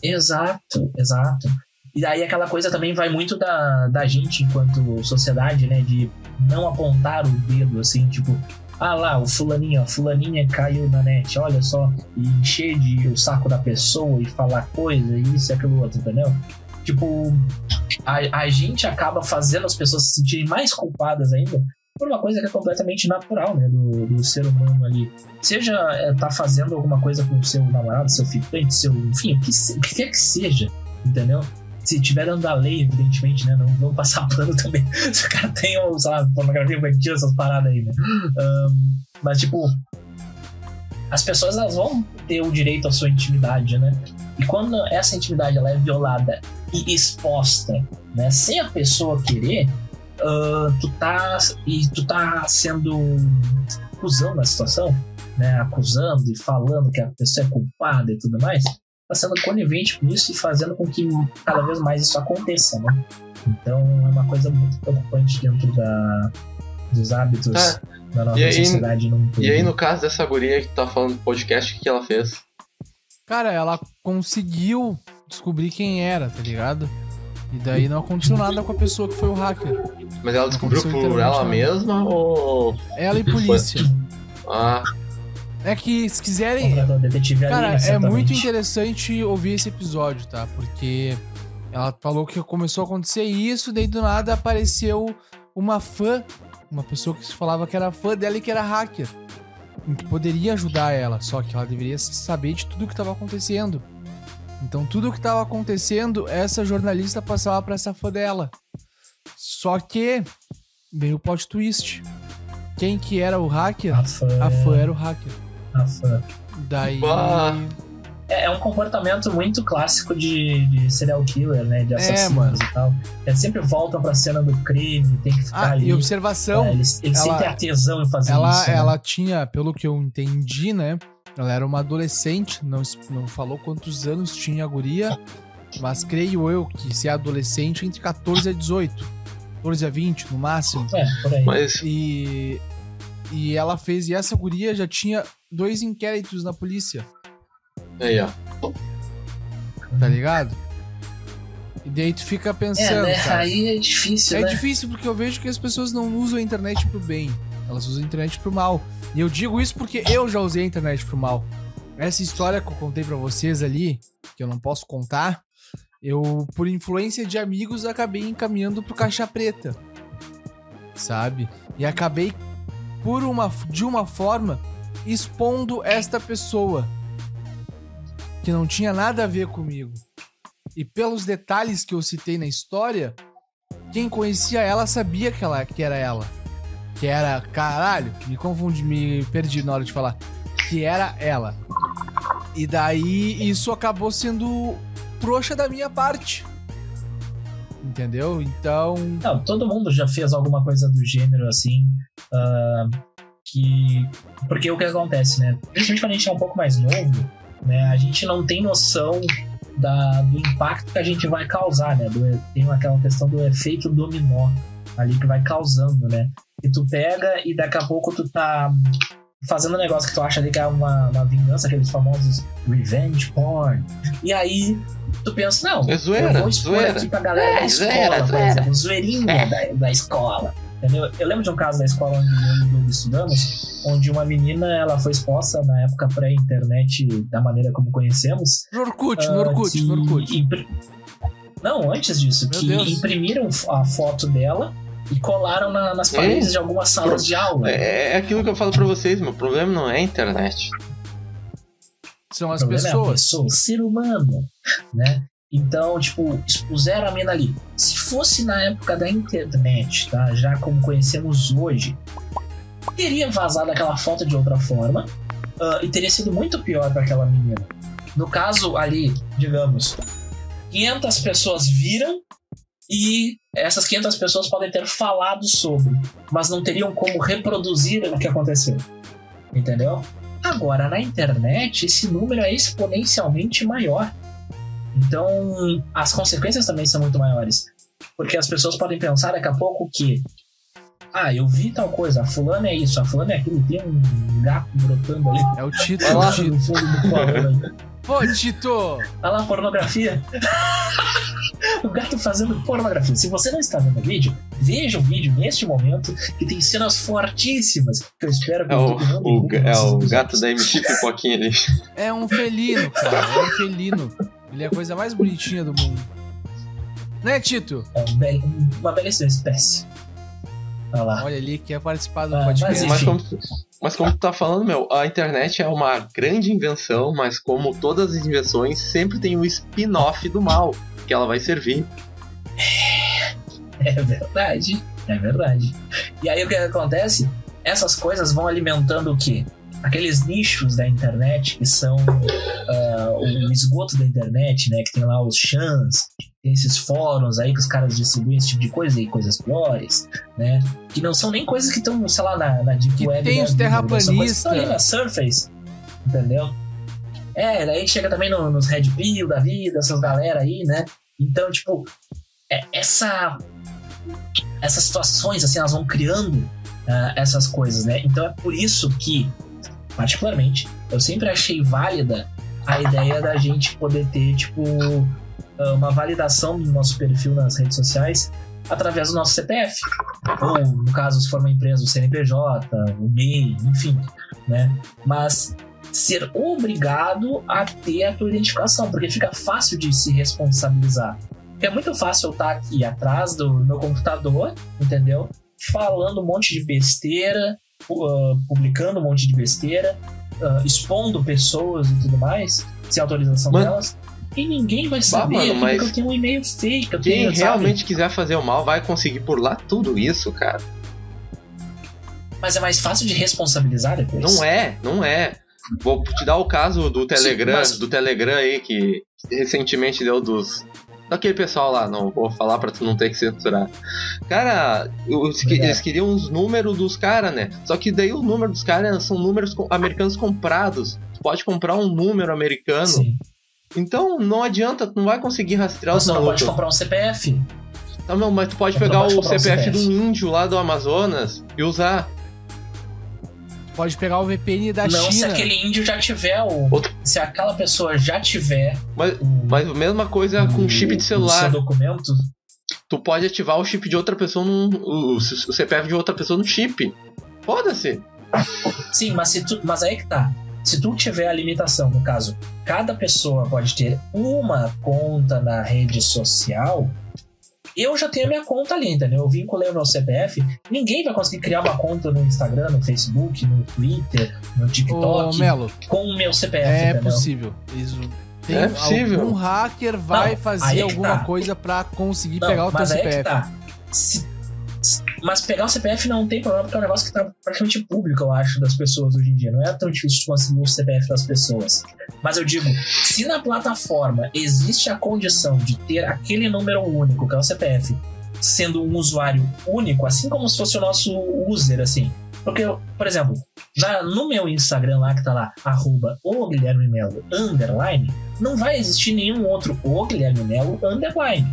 Exato, exato. E daí aquela coisa também vai muito da, da gente enquanto sociedade, né? De não apontar o dedo, assim, tipo, ah lá, o fulaninho, fulaninha caiu na net, olha só, e encher de o saco da pessoa e falar coisa, isso e aquilo outro, entendeu? Tipo, a, a gente acaba fazendo as pessoas se sentirem mais culpadas ainda por uma coisa que é completamente natural, né, do, do ser humano ali. Seja é, tá fazendo alguma coisa com o seu namorado, seu ficante, seu, enfim, o que, o que quer que seja, entendeu? Se estiver dando a lei, evidentemente, né? Não vão passar (laughs) pano também. Se o cara tem, sei lá, pornografia infantil, essas paradas aí, né? Um, mas, tipo, as pessoas elas vão ter o direito à sua intimidade, né? E quando essa intimidade ela é violada e exposta, né, sem a pessoa querer, uh, tu tá e tu tá sendo acusando a situação, né, acusando e falando que a pessoa é culpada e tudo mais, tá sendo conivente com isso e fazendo com que cada vez mais isso aconteça, né? Então é uma coisa muito preocupante dentro da, dos hábitos ah, da nossa aí, sociedade. Num e aí, no caso dessa guria que tá falando do podcast, o que, que ela fez? Cara, ela conseguiu descobrir quem era, tá ligado? E daí não aconteceu nada com a pessoa que foi o hacker. Mas ela descobriu por ela mesma ou. Ela e polícia. Ah. É que se quiserem. Cara, é muito interessante ouvir esse episódio, tá? Porque ela falou que começou a acontecer isso, daí do nada apareceu uma fã, uma pessoa que falava que era fã dela e que era hacker. Que poderia ajudar ela, só que ela deveria saber de tudo o que estava acontecendo. Então, tudo o que estava acontecendo, essa jornalista passava para essa fã dela. Só que veio o plot twist. Quem que era o hacker? A fã, a fã era o hacker. Daí. É, é, um comportamento muito clássico de, de serial killer, né? De é, assassinos é, e tal. Eles sempre voltam pra cena do crime, tem que ficar ah, ali. E observação. É, eles eles ela, sentem tesão em fazer ela, isso. Né? Ela tinha, pelo que eu entendi, né? Ela era uma adolescente, não, não falou quantos anos tinha a guria, mas creio eu que se é adolescente, entre 14 a 18. 14 a 20, no máximo. É, por aí. Mas... E, e ela fez, e essa guria já tinha dois inquéritos na polícia. Aí, ó. Tá ligado? E daí tu fica pensando. É, né? Cara, aí é difícil. É né? difícil porque eu vejo que as pessoas não usam a internet pro bem. Elas usam a internet pro mal. E eu digo isso porque eu já usei a internet pro mal. Essa história que eu contei para vocês ali, que eu não posso contar, eu, por influência de amigos, acabei encaminhando pro Caixa Preta. Sabe? E acabei, por uma, de uma forma, expondo esta pessoa. Que não tinha nada a ver comigo. E pelos detalhes que eu citei na história, quem conhecia ela sabia que, ela, que era ela que era. Caralho, me confundi, me perdi na hora de falar. Que era ela. E daí isso acabou sendo trouxa da minha parte. Entendeu? Então. Não, todo mundo já fez alguma coisa do gênero assim. Uh, que. Porque o que acontece, né? Principalmente quando a gente é um pouco mais novo, né? A gente não tem noção da, do impacto que a gente vai causar, né? Do, tem aquela questão do efeito dominó ali que vai causando, né? E tu pega e daqui a pouco tu tá fazendo um negócio que tu acha ali que é uma, uma vingança, aqueles famosos revenge porn. E aí tu pensa, não, É zoeira, eu vou expor zoeira. aqui pra galera É, da escola, zoeira, por exemplo, zoeirinha É. da, da escola. Entendeu? Eu lembro de um caso da escola onde eu e o Doug estudamos, onde uma menina ela foi exposta na época pré-internet da maneira como conhecemos. No Orkut, no Orkut, que no Orkut. impri- Não, antes disso, Meu que Deus. imprimiram a foto dela e colaram na- nas paredes de algumas salas de aula. É, é aquilo que eu falo pra vocês, meu problema não é a internet. São as é pessoas. pessoa, o ser humano, né? Então, tipo, expuseram a mina ali. Se fosse na época da internet, tá? Já como conhecemos hoje, teria vazado aquela foto de outra forma ah, e teria sido muito pior para aquela menina. No caso ali, digamos, 500 pessoas viram e essas 500 pessoas podem ter falado sobre, mas não teriam como reproduzir o que aconteceu. Entendeu? Agora, na internet, esse número é exponencialmente maior. Então, as consequências também são muito maiores. Porque as pessoas podem pensar daqui a pouco que. Ah, eu vi tal coisa, a fulana é isso, a fulana é aquilo, tem um gato brotando ali. É o Tito, é lá. no fundo do copo. Ô, Tito! Olha lá, pornografia. (laughs) o gato fazendo pornografia. Se você não está vendo o vídeo, veja o vídeo neste momento, que tem cenas fortíssimas. Que eu espero que É o, o- é o gato da MC Pipoquinha ali. É um felino, cara. É um felino. Ele é a coisa mais bonitinha do mundo. Né, Tito? É um bel- uma belíssima espécie. Olha lá. Olha ali, quer participar do Ah, podcast. mas Mas como, mas como tu tá falando, meu, a internet é uma grande invenção, mas como todas as invenções, sempre tem um spin-off do mal que ela vai servir. É verdade, é verdade. E aí o que acontece? Essas coisas vão alimentando o quê? Aqueles nichos da internet que são ah, o esgoto da internet, né? Que tem lá os chans, tem esses fóruns aí que os caras distribuem esse tipo de coisa e coisas piores, né? Que não são nem coisas que estão, sei lá, na, na Deep Que Web. tem da os são coisas que terraplanistas. estão ali na Surface, entendeu? É, daí chega também no- nos Red Pill da vida, essas galera aí, né? Então, tipo, é- essa essas situações, assim, elas vão criando ah, essas coisas, né? Então é por isso que, particularmente, eu sempre achei válida a ideia da gente poder ter, tipo, ah, uma validação do nosso perfil nas redes sociais através do nosso CPF. Ou, no caso, se for uma empresa, o CNPJ, o MEI, enfim, né? Mas ser obrigado a ter a tua identificação, porque fica fácil de se responsabilizar. É muito fácil eu estar aqui atrás do meu computador, entendeu? Falando um monte de besteira, ah, publicando um monte de besteira, ah, expondo pessoas e tudo mais, sem autorização Mano- delas. E ninguém vai saber mano, porque mas eu tenho um e-mail fake. Eu Quem tenho, sabe? realmente quiser fazer o mal vai conseguir por lá tudo isso, cara. Mas é mais fácil de responsabilizar depois. Não é, não é. Vou te dar o caso do Telegram, mas- do Telegram aí que recentemente deu dos daquele pessoal lá, não vou falar pra tu não ter que censurar. Cara, que- Obrigado. eles queriam os números dos caras, né? Só que daí o número dos caras são números americanos comprados. Tu pode comprar um número americano. Sim. Então não adianta, tu não vai conseguir rastrear os Você não pode comprar um CPF. Não, meu, mas tu pode tu pegar pode o comprar um CPF CPF. do índio lá do Amazonas e usar. Pode pegar o VPN da não se China. aquele índio já tiver o. Outro- Se aquela pessoa já tiver Mas, o, mas a mesma coisa com o- chip de celular. seu documento. tu pode ativar o chip de outra pessoa num. O, o CPF de outra pessoa no chip. Foda-se. Sim, mas, se tu, mas aí que tá. Se tu tiver a limitação, no caso, cada pessoa pode ter uma conta na rede social, eu já tenho a minha conta ali, entendeu? Eu vinculei o meu CPF, ninguém vai conseguir criar uma conta no Instagram, no Facebook, no Twitter, no Ô, TikTok Melo, com o meu CPF, é entendeu? possível. Isso tem É possível. algum hacker vai Não, fazer que alguma tá. coisa pra conseguir Não, pegar o teu CPF. que tá. Se- mas pegar o CPF não tem problema, porque é um negócio que tá praticamente público, eu acho, das pessoas hoje em dia. Não é tão difícil de conseguir o CPF das pessoas. Mas eu digo, se na plataforma existe a condição de ter aquele número único, que é o CPF, sendo um usuário único, assim como se fosse o nosso user, assim. Porque, por exemplo, na- no meu Instagram lá, que tá lá, arroba o Guilherme Melo, underline, não vai existir nenhum outro o Guilherme Melo, underline.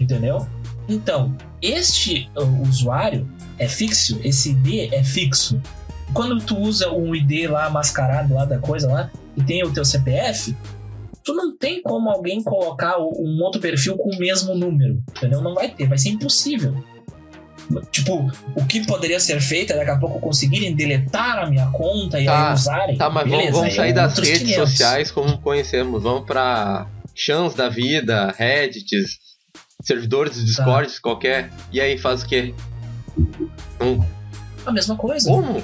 Entendeu? Então, este uh, usuário é fixo, esse ID é fixo. Quando tu usa um ID lá mascarado lá da coisa lá, e tem o teu CPF, tu não tem como alguém colocar um outro perfil com o mesmo número, entendeu? Não vai ter, vai ser impossível. Tipo, o que poderia ser feito é daqui a pouco conseguirem deletar a minha conta e Tá, aí usarem. Tá, mas Beleza, vamos, sair é das redes 500. sociais como conhecemos. Vamos pra chans da vida, Reddits, servidores de Discord, qualquer. E aí faz o quê? Hum, A mesma coisa. Como?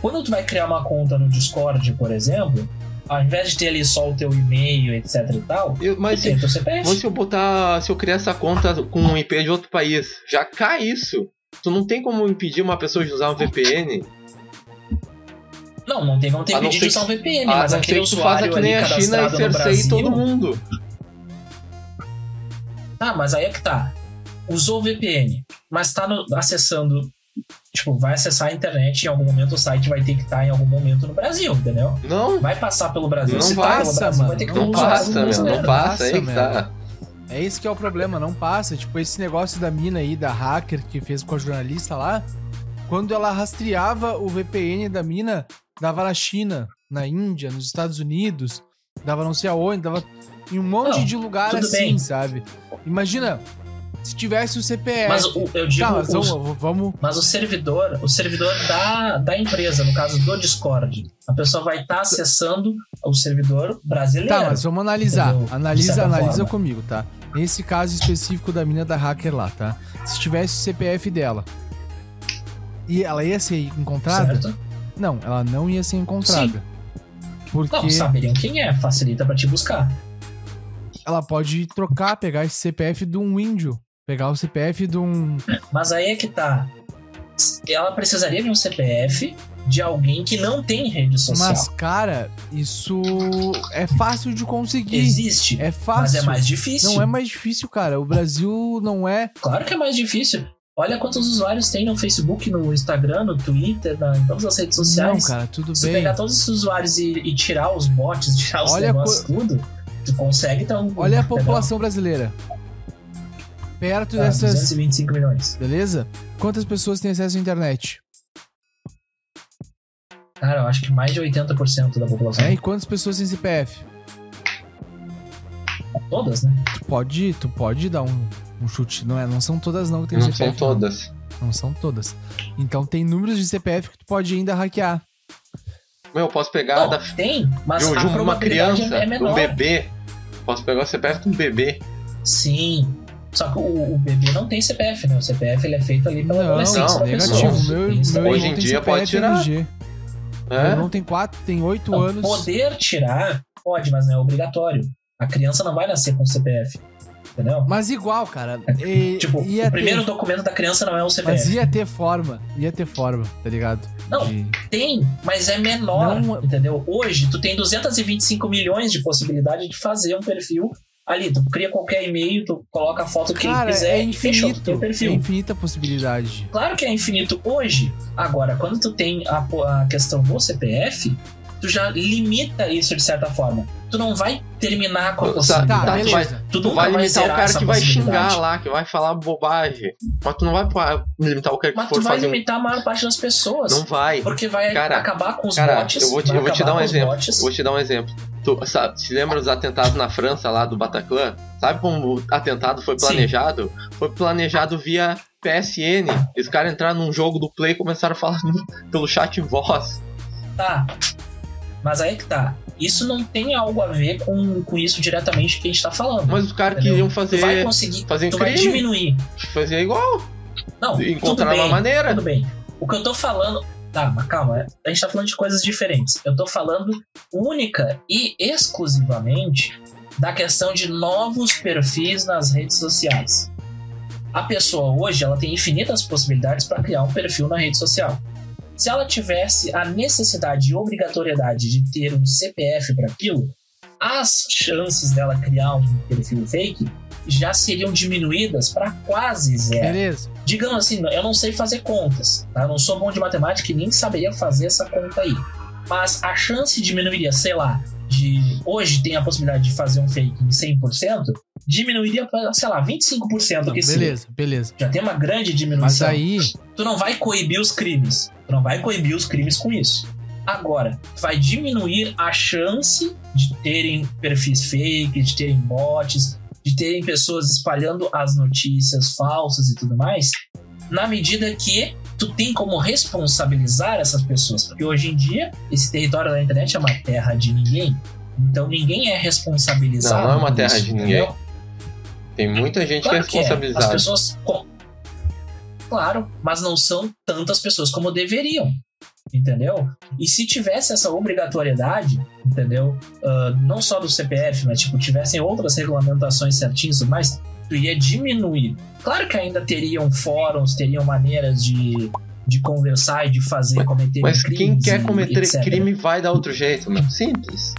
Quando tu vai criar uma conta no Discord, por exemplo, ao invés de ter ali só o teu e-mail, etc e tal, Eu- mas se, teu CPF. mas se eu botar. Se eu criar essa conta com um IP de outro país, já cai isso. Tu não tem como impedir uma pessoa de usar um VPN. Não, não tem, não tem A não pedido de usar um VPN, A mas aquele que tu usuário que nem a China e Brasil... todo mundo. Tá, mas aí é que tá. Usou o VPN, mas tá no- acessando. Tipo, vai acessar a internet em algum momento, o site vai ter que estar em algum momento no Brasil, entendeu? Não, Vai passar pelo Brasil. Não Se tá passa, pelo Brasil, mano, vai ter que não passa, meu. Não passa, aí que Passa, tá. É esse que é o problema, não passa. Tipo, esse negócio da mina aí, da hacker que fez com a jornalista lá, quando ela rastreava o VPN da mina, dava na China, na Índia, nos Estados Unidos, dava não sei aonde, dava em um monte Não, de lugar assim, bem. sabe? Imagina, se tivesse o CPF. Mas o, eu digo, Tá, mas os- vamos, vamos. mas o servidor, o servidor da, da empresa, no caso do Discord, a pessoa vai estar acessando o servidor brasileiro. Tá, mas vamos analisar. Entendeu? De Analisa, analisa forma. comigo, tá? Nesse caso específico da mina da hacker lá, tá? Se tivesse o CPF dela e ela ia ser encontrada, certo? Não, ela não ia ser encontrada. Porque Não, saberiam quem é, facilita pra te buscar. Ela pode trocar, pegar esse CPF de um índio. Pegar o CPF de um. Mas aí é que tá. Ela precisaria de um CPF de alguém que não tem rede social. Mas, cara, isso é fácil de conseguir. Existe, É fácil. mas é mais difícil. Não é mais difícil, cara. O Brasil não é. Claro que é mais difícil. Olha quantos usuários tem no Facebook, no Instagram, no Twitter, na, em todas as redes sociais. Não, cara, tudo Se bem. pegar todos esses usuários e, e tirar os bots, tirar os Olha negócios, co- tudo, tu consegue ter um. Olha a entendeu? população brasileira. Perto Tá, dessas. 225 milhões. Beleza? Quantas pessoas têm acesso à internet? Cara, eu acho que mais de 80% da população. É, e quantas pessoas têm CPF? Todas, né? Tu pode, tu pode dar um, um chute. Não, é, não são todas não que tem Não CPF. são todas. Não. Não são todas. Então tem números de CPF que tu pode ainda hackear. Meu, eu posso pegar Não, da, tem, mas de, um- de uma criança, é menor. um bebê. Posso pegar o CPF de um bebê. Sim. Só que o, o bebê não tem CPF, né? O CPF ele é feito ali pela Não, adolescência não, da negativo. Meu, meu. Hoje em tem dia CPF pode tirar. É? irmão tem quatro, tem oito Não, anos. Poder tirar, pode, mas não é obrigatório. A criança não vai nascer com CPF. Entendeu? Mas igual, cara. (laughs) e- Tipo, o primeiro ter, documento da criança não é o Mas CPF. ia ter forma. Ia ter forma, tá ligado? Não, De- Tem, mas é menor, Não- entendeu? Hoje, tu tem 225 milhões de possibilidade de fazer um perfil ali. Tu cria qualquer e-mail, tu coloca a foto que Cara, quiser é fechou, infinito. o perfil. É infinita possibilidade. Claro que é infinito hoje. Agora, quando tu tem a, a questão do CPF, tu já limita isso de certa forma. Tu não vai terminar com a Tá, possibilidade. Tá, tu beleza. vai- Tu Tu vai limitar o cara que vai xingar lá, que vai falar bobagem. Mas tu não vai limitar o cara que Mas tu vai fazer um... limitar a maior parte das pessoas. Não vai. Porque vai Cara, acabar com os Cara, bots. eu vou te, eu vou te dar um exemplo. bots. Vou te dar um exemplo. Tu sabe, se lembra dos atentados na França lá do Bataclan? Sabe como o atentado foi Sim. planejado? Foi planejado via PSN. Os caras entraram num jogo do Play e começaram a falar (laughs) pelo chat em voz. Tá. Mas aí que tá. Isso não tem algo a ver com, com isso diretamente que a gente tá falando. Mas os caras queriam tu vai fazer, conseguir. fazer Tu vai diminuir. fazer igual. Não, tudo Encontrar bem. uma maneira. Tudo bem. O que eu tô falando. Tá, mas calma, a gente tá falando de coisas diferentes. Eu tô falando única e exclusivamente da questão de novos perfis nas redes sociais. A pessoa hoje ela tem infinitas possibilidades para criar um perfil na rede social. Se ela tivesse a necessidade e obrigatoriedade de ter um CPF para aquilo, as chances dela criar um perfil fake já seriam diminuídas para quase zero Beleza. de digamos assim, eu não sei fazer contas, tá? Eu não sou bom de matemática e nem saberia fazer essa conta aí. Mas a chance diminuiria, sei lá, de hoje tem a possibilidade de fazer um fake em 100%, diminuiria para, sei lá, 25% Não, que sim. beleza, beleza. Já tem uma grande Mas diminuição. aí, Tu não vai coibir os crimes. Tu não vai coibir os crimes com isso. Agora, tu vai diminuir a chance de terem perfis fake, de terem bots, de terem pessoas espalhando as notícias falsas e tudo mais, na medida que tu tem como responsabilizar essas pessoas. Porque hoje em dia, esse território da internet é uma terra de ninguém. Então ninguém é responsabilizado. Não, não é uma terra isso, de ninguém. entendeu? Tem muita gente Claro que é que é. As responsabilizada. pessoas. com- Claro, mas não são tantas pessoas como deveriam. Entendeu? E se tivesse essa obrigatoriedade, entendeu? Ah, não só do CPF, mas tipo, tivessem outras regulamentações certinhas e tudo mais, ia diminuir. Claro que ainda teriam fóruns, teriam maneiras de, de conversar e de fazer, cometer Mas crimes quem quer cometer etc. crime vai dar outro jeito, mano. Simples.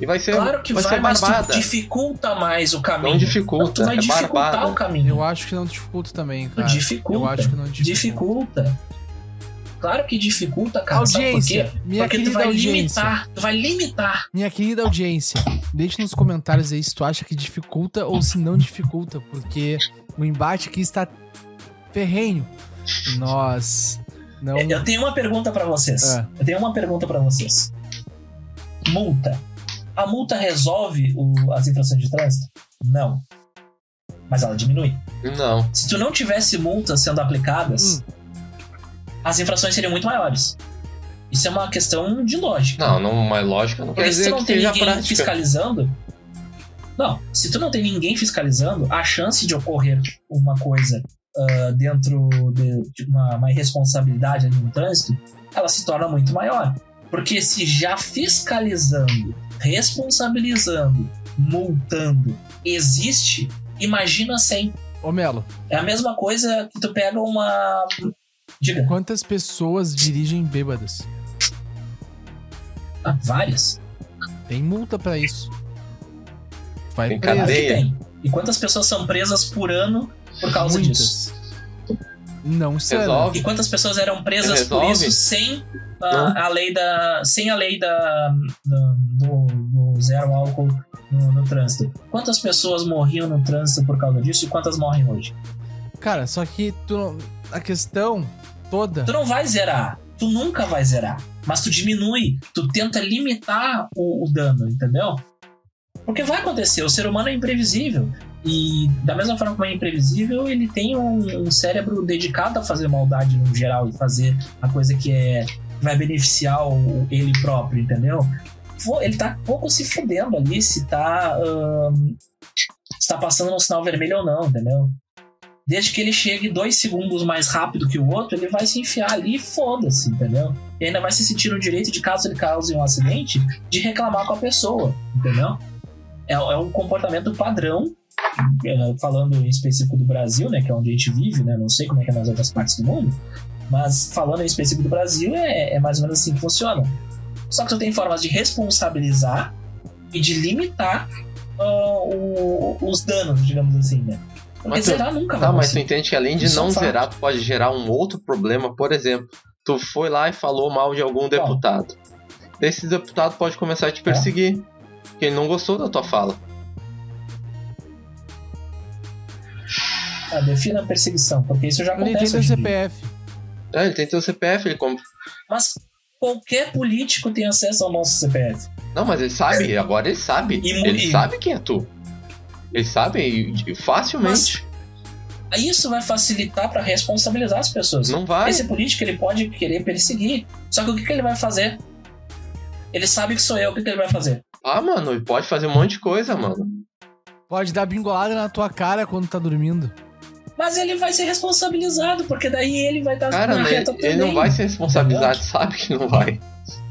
E vai ser, Claro que vai vai, ser mas dificulta mais o caminho. Não dificulta, tu vai é dificultar barbada. o caminho. eu acho que não dificulta também, cara. dificulta. Eu acho que não dificulta. dificulta. Claro que dificulta, cara. Audiência, Sabe por quê? minha Porque tu querida vai audiência. limitar. Tu vai limitar. Minha querida audiência, deixe nos comentários aí se tu acha que dificulta ou se não dificulta, porque o embate aqui está ferrenho. Nós não. Eu tenho uma pergunta pra vocês. Ah. Eu tenho uma pergunta pra vocês. Multa. A multa resolve o- as infrações de trânsito? Não. Mas ela diminui. Não. Se tu não tivesse multas sendo aplicadas, Hum. As infrações seriam muito maiores. Isso é uma questão de lógica. Não, não, mas lógica não quer Porque se tu dizer não que seja ninguém prática. fiscalizando. Não, se tu não tem ninguém fiscalizando, a chance de ocorrer uma coisa ah, dentro de, de uma, uma irresponsabilidade ali no trânsito, ela se torna muito maior. Porque se já fiscalizando, responsabilizando, multando existe, imagina sem. Ô Melo, É a mesma coisa que tu pega uma. Diga, quantas pessoas dirigem bêbadas? ah, várias. Tem multa pra isso. Vai Tem preso. Cadeia. tem. E quantas pessoas são presas por ano por causa disso? Muitas. Não são. Resolve. E quantas pessoas eram presas por Resolve? isso sem Não. a, a lei da sem a lei da, da- do, do zero álcool no, no trânsito? Quantas pessoas morriam no trânsito por causa disso e quantas morrem hoje? Cara, só que tu não- a questão toda. Tu não vai zerar, tu nunca vai zerar, mas tu diminui, tu tenta limitar o, o dano, entendeu? Porque vai acontecer, o ser humano é imprevisível. E da mesma forma como é imprevisível, ele tem um, um cérebro dedicado a fazer maldade no geral e fazer a coisa que é vai beneficiar o- ele próprio, entendeu? Ele tá pouco se fudendo ali se tá, ahn, se tá passando no sinal vermelho ou não, entendeu? Desde que ele chegue dois segundos mais rápido que o outro, ele vai se enfiar ali e foda-se, entendeu? E ainda vai se sentir no direito de, caso ele cause um acidente, de reclamar com a pessoa, entendeu? É, é um comportamento padrão, é, falando em específico do Brasil, né, que é onde a gente vive, né, não sei como é que é nas outras partes do mundo, mas falando em específico do Brasil, é, é mais ou menos assim que funciona. Só que tu tem formas de responsabilizar e de limitar ah, o- os danos, digamos assim, né? Mas tu- zerar nunca Tá, mas tu conseguir. entende que além de Isso é um não fato. zerar, tu pode gerar um outro problema. Por exemplo, tu foi lá e falou mal de algum deputado. Esse deputado pode começar a te perseguir. Porque ele não gostou da tua fala. Ah, defina a perseguição, porque isso já Ele tem acontece teu dia. CPF. É, ele tem teu CPF, ele compra. Mas qualquer político tem acesso ao nosso CPF. Não, mas ele sabe, agora ele sabe. E ele e- sabe quem é tu. Ele sabe e- e facilmente. Isso vai facilitar para responsabilizar as pessoas. Não vai. Esse político ele pode querer perseguir. Só que o que, que ele vai fazer? Ele sabe que sou eu, o que, que ele vai fazer? Ah, mano, ele pode fazer um monte de coisa, mano. Pode dar bingolada na tua cara quando tá dormindo. Mas ele vai ser responsabilizado, porque daí ele vai estar Cara, na né, reta ele, também. ele não vai ser responsabilizado, sabe que não vai.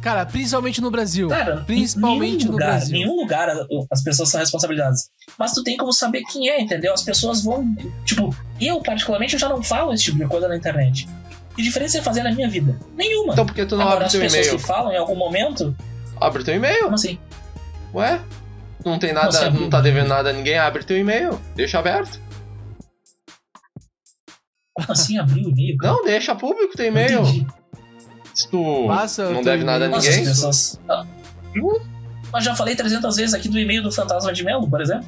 Cara, principalmente no Brasil. Cara, Principalmente em nenhum no lugar, Brasil. nenhum lugar as pessoas são responsabilizadas. Mas tu tem como saber quem é, entendeu? As pessoas vão. Tipo, eu, particularmente, eu já não falo esse tipo de coisa na internet. Que diferença é fazer na minha vida? Nenhuma. Então por que tu não Agora, abre as teu pessoas e-mail? que falam em algum momento, Abre teu e-mail. como assim? Ué? Não tem nada, Você abre não tá devendo nada a ninguém, abre teu e-mail. Deixa aberto. Como assim abrir o e-mail? cara? Não, deixa público teu e-mail. entendi. Se tu Passa o não deve nada a. Nossa, ninguém. pessoas. Ah, Mas já falei 300 vezes aqui do e-mail do Fantasma de Melo, por exemplo.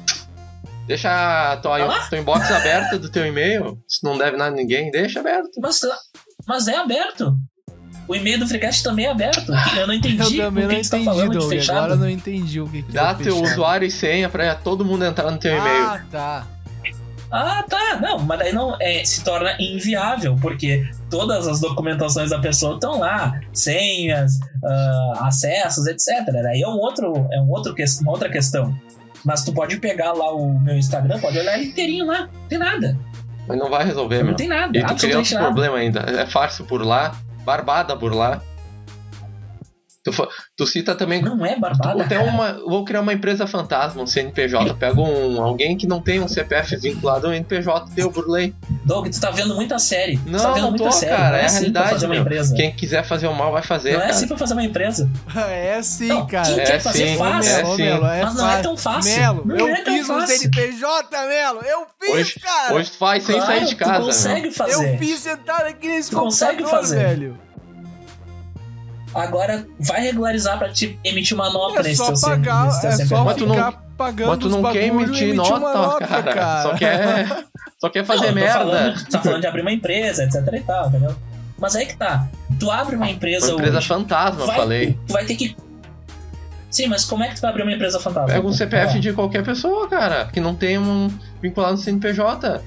Deixa a tua, Ah tua inbox aberta do teu e-mail. Se não deve nada a ninguém, deixa aberto. Mas, mas é aberto. O e-mail do Freecast também é aberto. Eu não entendi (laughs) Eu o também que não você tá entendi, falando de Doug. fechado. Agora eu não entendi o que, que Dá é o teu fechado. usuário e senha pra todo mundo entrar no teu e-mail. Ah, tá. Ah, tá. Não, mas daí não é, se torna inviável, porque todas as documentações da pessoa estão lá, senhas, ah, acessos, etc. Daí é um outro, é um outro uma outra questão. Mas tu pode pegar lá o meu Instagram, pode olhar ele inteirinho lá, não tem nada. Mas não vai resolver, Não meu. tem nada, E tu cria outro nada. problema ainda. É fácil por lá, barbada por lá. Tu, tu cita também. Não é barbada. Até cara. uma, vou criar uma empresa fantasma, um CNPJ. Pego um, alguém que não tem um CPF vinculado ao NPJ teu por lei. Doug, tu tá vendo muita série. tu Não, tá vendo não muita tô, série. cara, não é a assim realidade, pra fazer uma meu. empresa. Quem quiser fazer o mal vai fazer. não é cara. assim pra fazer uma empresa. É sim, Não, cara. quem É quer fazer sim, fácil. é Ô, sim. Melo, é Mas não é tão fácil. Melo, Não eu é tão fiz um fácil. CNPJ, Melo. Eu fiz, Hoje- cara. Hoje tu faz sem Claro, sair de tu casa, meu. consegue fazer. Eu fiz sentado aqui nesse Tu consegue computador, fazer. velho. Agora vai regularizar pra te emitir uma nota É nesse só teu pagar, nesse teu é só. Mas tu não- ficar pagando Mas tu não quer emitir nota, nota, cara. cara. Só quer. (laughs) Só quer fazer Não, merda. Falando, tu tá falando de abrir uma empresa, etc e tal, entendeu? Mas aí que tá. Tu abre uma empresa Uma empresa hoje, fantasma, vai, falei. Tu vai ter que. Sim, mas como é que tu vai abrir uma empresa fantasma? Pega um CPF Ó, de qualquer pessoa, cara, que não tem um vinculado no CNPJ.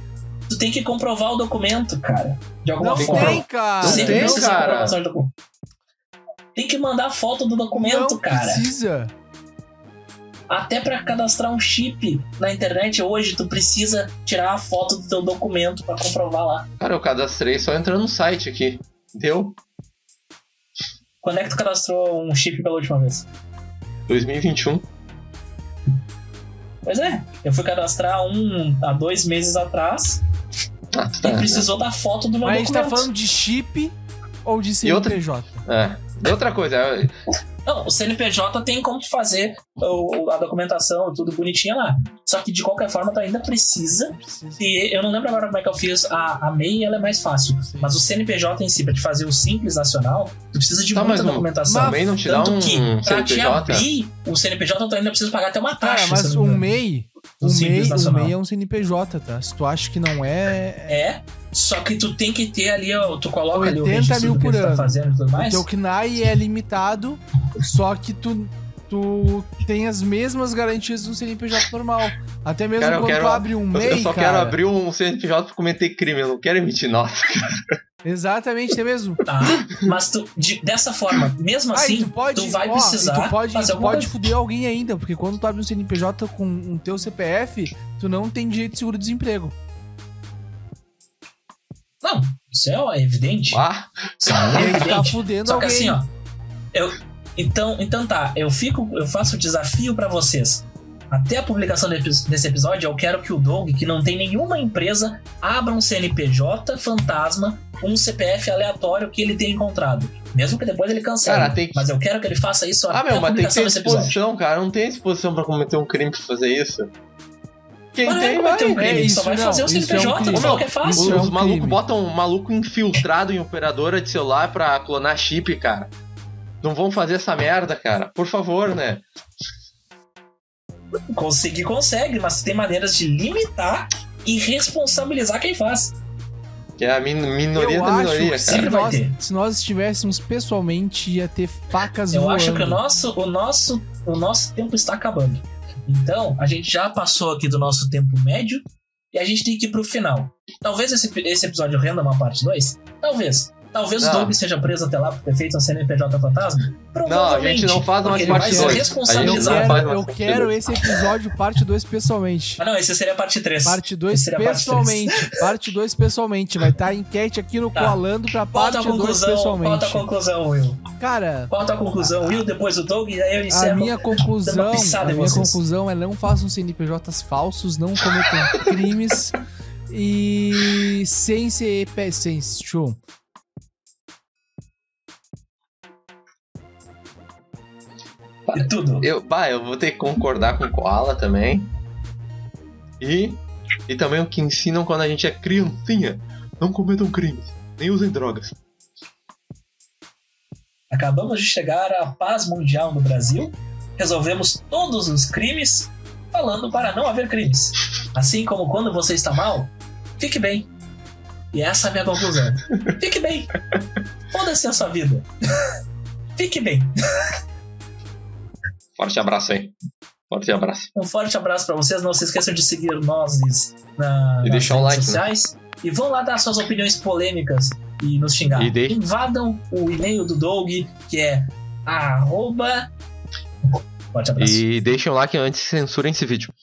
Tu tem que comprovar o documento, cara. De alguma Não Tem forma. tem, cara. Não Sempre tem, precisa de cara. Tem que mandar foto do documento, não cara. precisa. Até pra cadastrar um chip na internet hoje, tu precisa tirar a foto do teu documento pra comprovar lá. Cara, eu cadastrei só entrando no site aqui. Deu? Quando é que tu cadastrou um chip pela última vez? 2021. Pois é, eu fui cadastrar um há dois meses atrás Ah, tu e tá. precisou da foto do meu Mas a gente documento. tá falando de chip ou de E outra- CNPJ? É. E outra coisa, é- Não, o CNPJ tem como fazer o- a documentação, tudo bonitinho lá. Só que de qualquer forma tu ainda precisa. E eu não lembro agora como é que eu fiz. A, a MEI ela é mais fácil. Mas o CNPJ em si, pra te fazer o simples nacional, tu precisa de Tá, muita mas documentação. também não te dá Tanto um que, pra te CNPJ? abrir o CNPJ, tu ainda precisa pagar até uma Cara, taxa. se mas um engano. MEI, Um Simples MEI, um Nacional. MEI é um CNPJ, tá? Se tu acha que não é, É, só que tu tem que ter ali, ó, tu coloca ali o 80 registro mil por tu tá fazendo e tudo o mais. teu CNAE é limitado, só que tu, tu tem as mesmas garantias do CNPJ normal. Até mesmo Cara, eu quando quero- tu abre um eu MEI, só cara, quero abrir um CNPJ pra cometer crime, eu não quero emitir nota. (laughs) Exatamente, até mesmo. Tá, mas tu, de- dessa forma, mesmo assim, tu pode, tu vai ó, precisar tu pode, fazer tu alguma pode fuder alguém ainda, porque quando tu abre um CNPJ com um teu CPF, tu não tem direito de seguro-desemprego. Não, isso é ó, é evidente. Ah, Isso é tá evidente. fudendo Só que alguém. assim, ó. Eu, então, então tá, eu fico, eu faço o desafio pra vocês. Até a publicação desse episódio, eu quero que o Doug, que não tem nenhuma empresa, abra um CNPJ fantasma com um CPF aleatório que ele tenha encontrado. Mesmo que depois ele cancele. Cara, tem que- Mas eu quero que ele faça isso ah até meu, a mas tem que publicação ter desse episódio. disposição, cara. Não tem disposição pra cometer um crime pra fazer isso. Quem Mas não é tem, cometer um vai. crime, É, só isso vai não, fazer o isso é um CNPJ, falou que é fácil. Isso é Os um malucos botam um maluco infiltrado em operadora de celular pra clonar chip, cara. Não vão fazer essa merda, cara. Por favor, né? Conseguir consegue, mas tem maneiras de limitar e responsabilizar quem faz. Que é a min- minoria Eu da acho minoria, que se cara. Sempre vai nós, ter. se nós estivéssemos pessoalmente, ia ter facas Eu voando. acho que o nosso, o nosso, o nosso tempo está acabando. Então, a gente já passou aqui do nosso tempo médio e a gente tem que ir pro final. Talvez esse, esse episódio renda uma parte 2? Talvez. Talvez o Não. Doug seja preso até lá por ter feito um CNPJ fantasma? Não, a Provavelmente. gente não faz vai parte ser 2. Eu quero, mais eu quero esse episódio parte 2 pessoalmente. Mas não, esse seria a parte 3. Parte 2 Esse seria a parte pessoalmente. (laughs) Parte 2 pessoalmente. Vai estar a enquete aqui no Tá. Coalando pra Qual a parte tua 2 conclusão? Qual a pessoalmente. conclusão, Will? Cara, Qual a conclusão, Will? Depois o Doug e aí eu a encerro. minha conclusão, a minha vocês. conclusão é não façam CNPJs falsos, não cometam crimes e sem ser sem show. E tudo. Eu, bah, eu vou ter que concordar com o Koala também. E, e também o que ensinam quando a gente é criancinha. Não cometam crimes, nem usem drogas. Acabamos de chegar à paz mundial no Brasil, resolvemos todos os crimes falando para não haver crimes. Assim como quando você está mal, fique bem. E essa é a minha conclusão. Fique bem. Foda-se a sua vida. (laughs) fique bem. Forte abraço aí. Forte abraço. Um forte abraço para vocês. Não se esqueçam de seguir nós na, e nas redes um like, sociais. Né? E vão lá dar suas opiniões polêmicas e nos xingar. E de... Invadam o e-mail do Doug, que é arroba... Forte abraço. E deixem o like antes censurem esse vídeo.